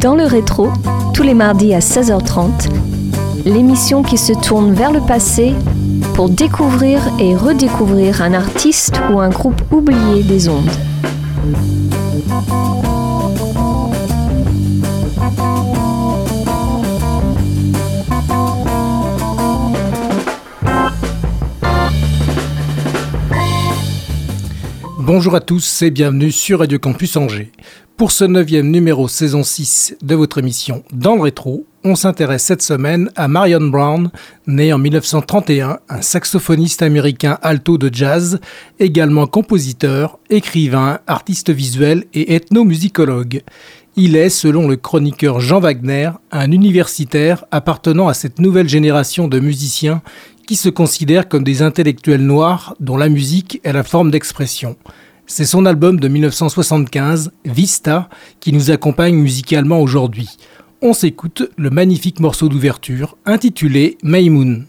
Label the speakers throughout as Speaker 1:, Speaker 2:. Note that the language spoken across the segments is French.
Speaker 1: Dans le rétro, tous les mardis à 16h30, l'émission qui se tourne vers le passé pour découvrir et redécouvrir un artiste ou un groupe oublié des ondes.
Speaker 2: Bonjour à tous et bienvenue sur Radio Campus Angers. Pour ce neuvième numéro saison 6 de votre émission Dans le rétro, on s'intéresse cette semaine à Marion Brown, née en 1931, un saxophoniste américain alto de jazz, également compositeur, écrivain, artiste visuel et ethnomusicologue. Il est, selon le chroniqueur Jean Wagner, un universitaire appartenant à cette nouvelle génération de musiciens qui se considèrent comme des intellectuels noirs dont la musique est la forme d'expression. C'est son album de 1975, Vista, qui nous accompagne musicalement aujourd'hui. On s'écoute le magnifique morceau d'ouverture intitulé Maymoon.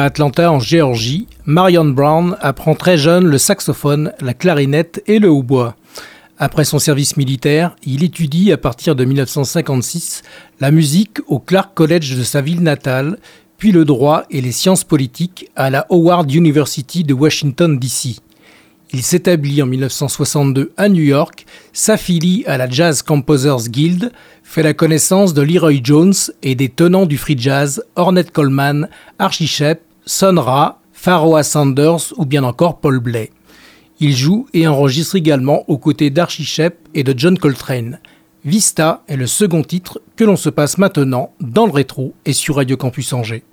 Speaker 2: À Atlanta en Géorgie, Marion Brown apprend très jeune le saxophone, la clarinette et le hautbois. Après son service militaire, il étudie à partir de 1956 la musique au Clark College de sa ville natale, puis le droit et les sciences politiques à la Howard University de Washington, D.C. Il s'établit en 1962 à New York, s'affilie à la Jazz Composers Guild, fait la connaissance de Leroy Jones et des tenants du free jazz Ornette Coleman, Archie Shepp, Son Ra, Pharoah Sanders ou bien encore Paul Bley. Il joue et enregistre également aux côtés d'Archie Shepp et de John Coltrane. Vista est le second titre que l'on se passe maintenant dans le rétro et sur Radio Campus Angers.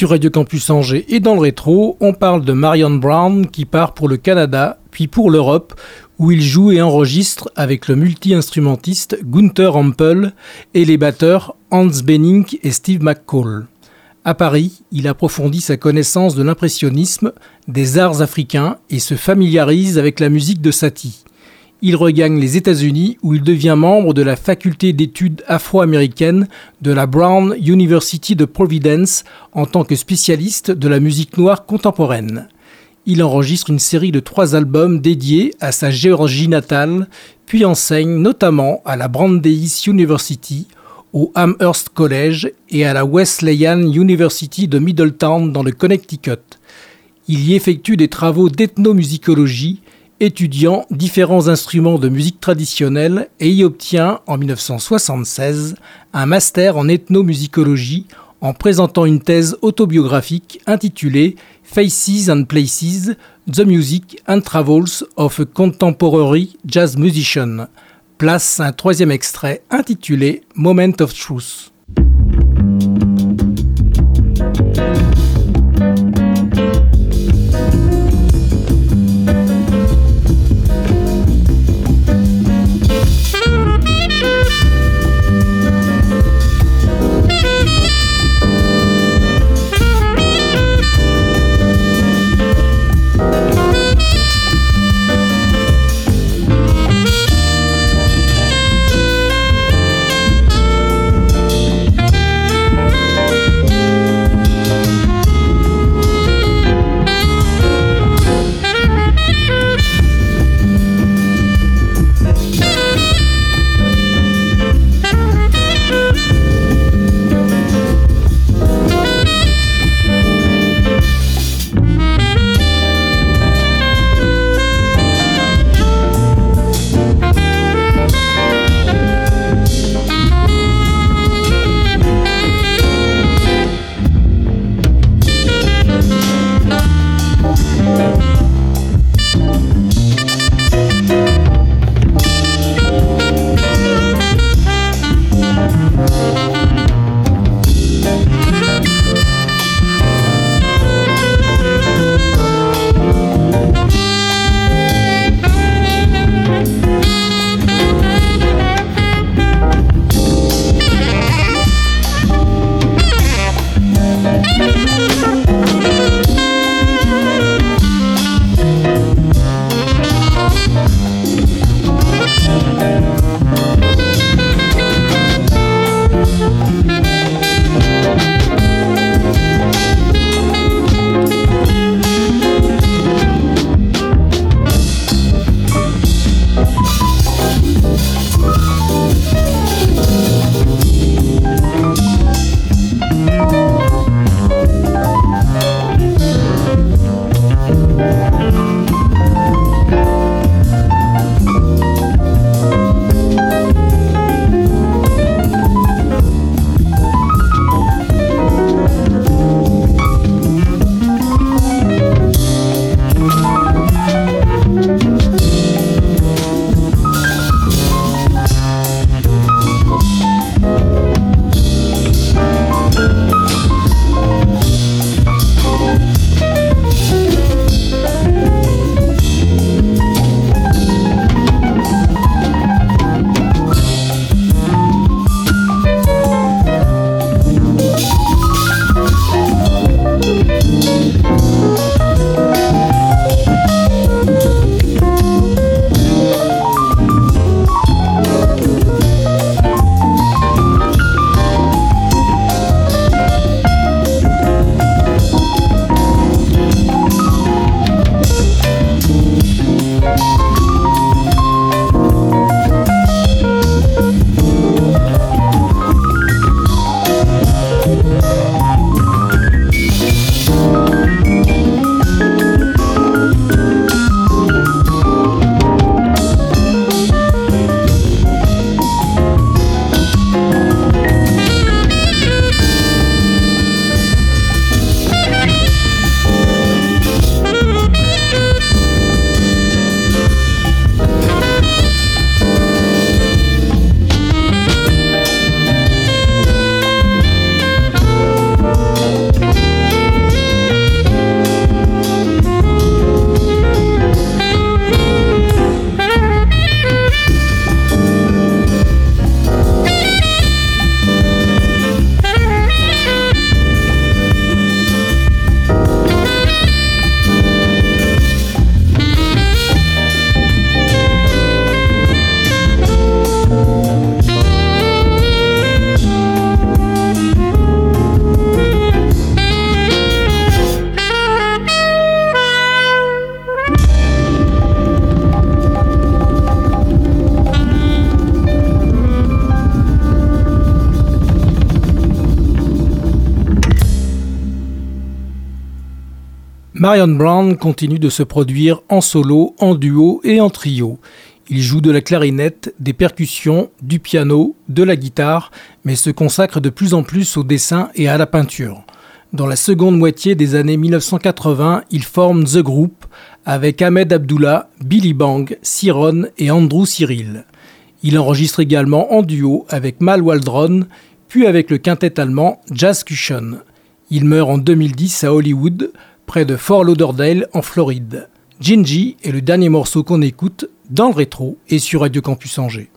Speaker 2: Sur Radio Campus Angers et dans le rétro, on parle de Marion Brown qui part pour le Canada, puis pour l'Europe, où il joue et enregistre avec le multi-instrumentiste Gunther Ampel et les batteurs Hans Benning et Steve McCall. À Paris, il approfondit sa connaissance de l'impressionnisme, des arts africains et se familiarise avec la musique de Satie. Il regagne les États-Unis où il devient membre de la faculté d'études afro-américaines de la Brown University de Providence en tant que spécialiste de la musique noire contemporaine. Il enregistre une série de trois albums dédiés à sa Géorgie natale, puis enseigne notamment à la Brandeis University, au Amherst College et à la Wesleyan University de Middletown dans le Connecticut. Il y effectue des travaux d'ethnomusicologie étudiant différents instruments de musique traditionnelle et y obtient en 1976 un master en ethnomusicologie en présentant une thèse autobiographique intitulée Faces and Places, The Music and Travels of a Contemporary Jazz Musician. Place un troisième extrait intitulé Moment of Truth. Marion Brown continue de se produire en solo, en duo et en trio. Il joue de la clarinette, des percussions, du piano, de la guitare, mais se consacre de plus en plus au dessin et à la peinture. Dans la seconde moitié des années 1980, il forme The Group avec Ahmed Abdullah, Billy Bang, Siron et Andrew Cyril. Il enregistre également en duo avec Mal Waldron, puis avec le quintet allemand Jazz Cushion. Il meurt en 2010 à Hollywood, près de Fort Lauderdale en Floride. Gingy est le dernier morceau qu'on écoute dans le rétro et sur Radio Campus Angers.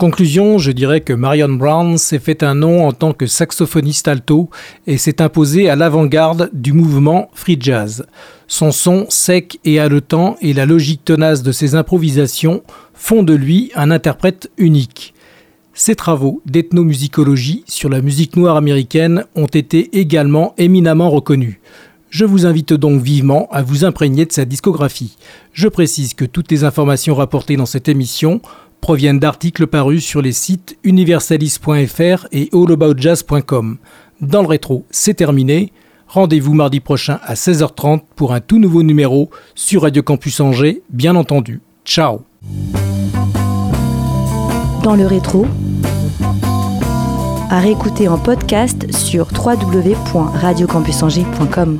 Speaker 2: Conclusion, je dirais que Marion Brown s'est fait un nom en tant que saxophoniste alto et s'est imposée à l'avant-garde du mouvement free jazz. Son son sec et haletant et la logique tenace de ses improvisations font de lui un interprète unique. Ses travaux d'ethnomusicologie sur la musique noire américaine ont été également éminemment reconnus. Je vous invite donc vivement à vous imprégner de sa discographie. Je précise que toutes les informations rapportées dans cette émission proviennent d'articles parus sur les sites universalis.fr et allaboutjazz.com. Dans le rétro, c'est terminé. Rendez-vous mardi prochain à 16h30 pour un tout nouveau numéro sur Radio Campus Angers, bien entendu. Ciao
Speaker 3: Dans le rétro, à réécouter en podcast sur www.radiocampusangers.com.